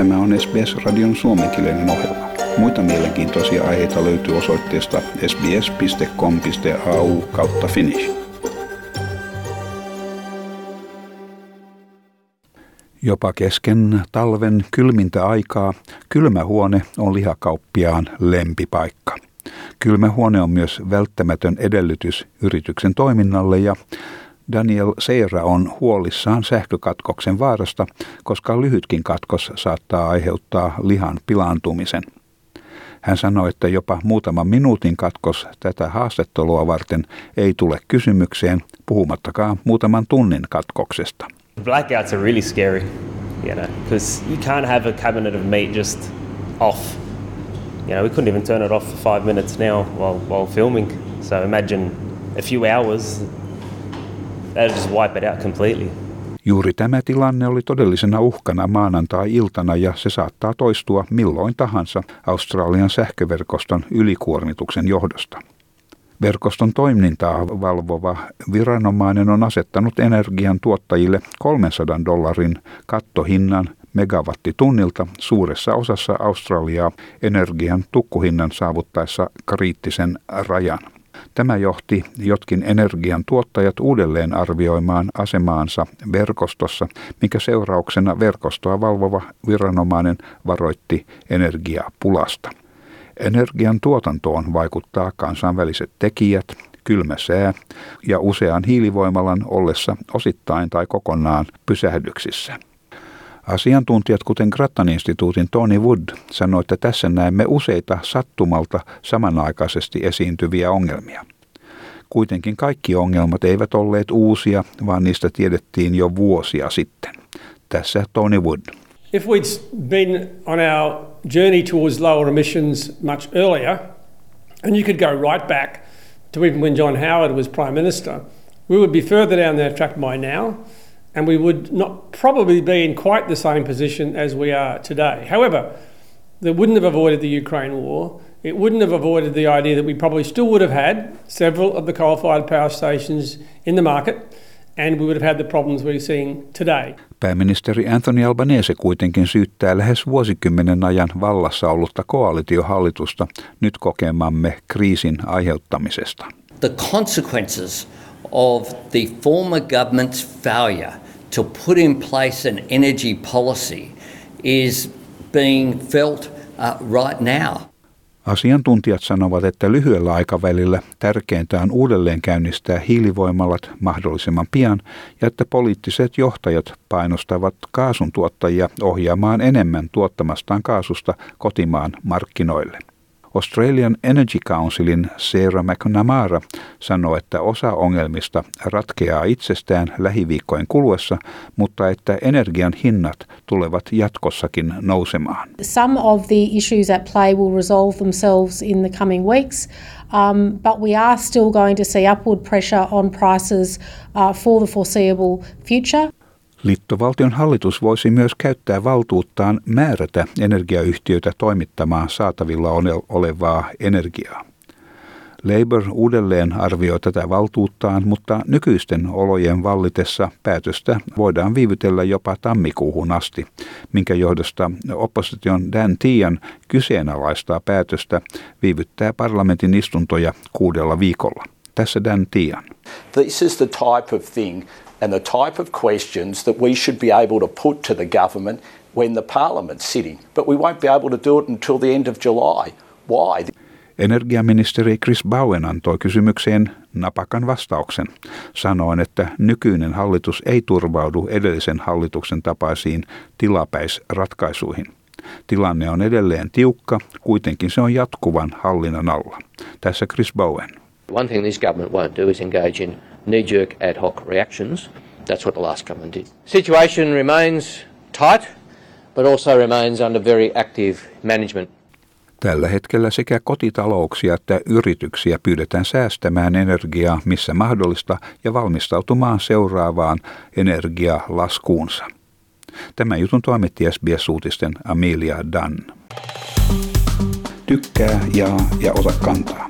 Tämä on SBS-radion suomenkielinen ohjelma. Muita mielenkiintoisia aiheita löytyy osoitteesta sbs.com.au kautta finnish. Jopa kesken talven kylmintä aikaa kylmähuone on lihakauppiaan lempipaikka. Kylmähuone on myös välttämätön edellytys yrityksen toiminnalle ja Daniel Seira on huolissaan sähkökatkoksen vaarasta, koska lyhytkin katkos saattaa aiheuttaa lihan pilaantumisen. Hän sanoi, että jopa muutaman minuutin katkos tätä haastattelua varten ei tule kysymykseen, puhumattakaan muutaman tunnin katkoksesta. Blackouts are really scary, you know, because you can't have a cabinet of meat just off. You know, we couldn't even turn it off for five minutes now while, while filming. So imagine a few hours That'll just wipe it out completely. Juuri tämä tilanne oli todellisena uhkana maanantai-iltana ja se saattaa toistua milloin tahansa Australian sähköverkoston ylikuormituksen johdosta. Verkoston toimintaa valvova viranomainen on asettanut energian tuottajille 300 dollarin kattohinnan megawattitunnilta suuressa osassa Australiaa energian tukkuhinnan saavuttaessa kriittisen rajan. Tämä johti jotkin energian tuottajat uudelleen arvioimaan asemaansa verkostossa, mikä seurauksena verkostoa valvova viranomainen varoitti energiapulasta. Energian tuotantoon vaikuttaa kansainväliset tekijät, kylmä sää ja usean hiilivoimalan ollessa osittain tai kokonaan pysähdyksissä. Asiantuntijat, kuten Grattan-instituutin Tony Wood, sanoi, että tässä näemme useita sattumalta samanaikaisesti esiintyviä ongelmia. Kuitenkin kaikki ongelmat eivät olleet uusia, vaan niistä tiedettiin jo vuosia sitten. Tässä Tony Wood. If we'd been on our journey towards lower emissions much earlier, and you could go right back to even when John Howard was Prime Minister, we would be further down that track by now and we would not probably be in quite the same position as we are today. However, that wouldn't have avoided the Ukraine war. It wouldn't have avoided the idea that we probably still would have had several of the coal-fired power stations in the market, and we would have had the problems we're seeing today. Pääministeri Anthony Albanese kuitenkin syyttää lähes vuosikymmenen ajan vallassa ollutta koalitiohallitusta nyt kokemamme kriisin aiheuttamisesta. The consequences of the former government's failure to put in place an energy policy is being felt uh, right now. Asiantuntijat sanovat, että lyhyellä aikavälillä tärkeintä on uudelleen käynnistää hiilivoimalat mahdollisimman pian ja että poliittiset johtajat painostavat kaasun tuottajia ohjaamaan enemmän tuottamastaan kaasusta kotimaan markkinoille. Australian Energy Councilin Sarah McNamara sanoi, että osa ongelmista ratkeaa itsestään lähiviikkojen kuluessa, mutta että energian hinnat tulevat jatkossakin nousemaan. Some of the issues at play will resolve themselves in the coming weeks. Um, but we are still going to see upward pressure on prices uh, for the foreseeable future. Liittovaltion hallitus voisi myös käyttää valtuuttaan määrätä energiayhtiöitä toimittamaan saatavilla olevaa energiaa. Labour uudelleen arvioi tätä valtuuttaan, mutta nykyisten olojen vallitessa päätöstä voidaan viivytellä jopa tammikuuhun asti, minkä johdosta opposition Dan Tian kyseenalaistaa päätöstä viivyttää parlamentin istuntoja kuudella viikolla. Tässä Tian. This is the type of thing and the type of questions that we should be able to put to the government when the parliament's sitting. But we won't be able to do it until the end of July. Why? Energiaministeri Chris Bowen antoi kysymykseen napakan vastauksen, sanoen, että nykyinen hallitus ei turvaudu edellisen hallituksen tapaisiin tilapäisratkaisuihin. Tilanne on edelleen tiukka, kuitenkin se on jatkuvan hallinnan alla. Tässä Chris Bowen. One thing this government won't do is engage in knee-jerk ad hoc reactions. That's what the last government did. Situation remains tight, but also remains under very active management. Tällä hetkellä sekä kotitalouksia että yrityksiä pyydetään säästämään energiaa missä mahdollista ja valmistautumaan seuraavaan energialaskuunsa. Tämä jutun toimitti SBS-uutisten Amelia Dunn. Tykkää, jaa ja ota kantaa.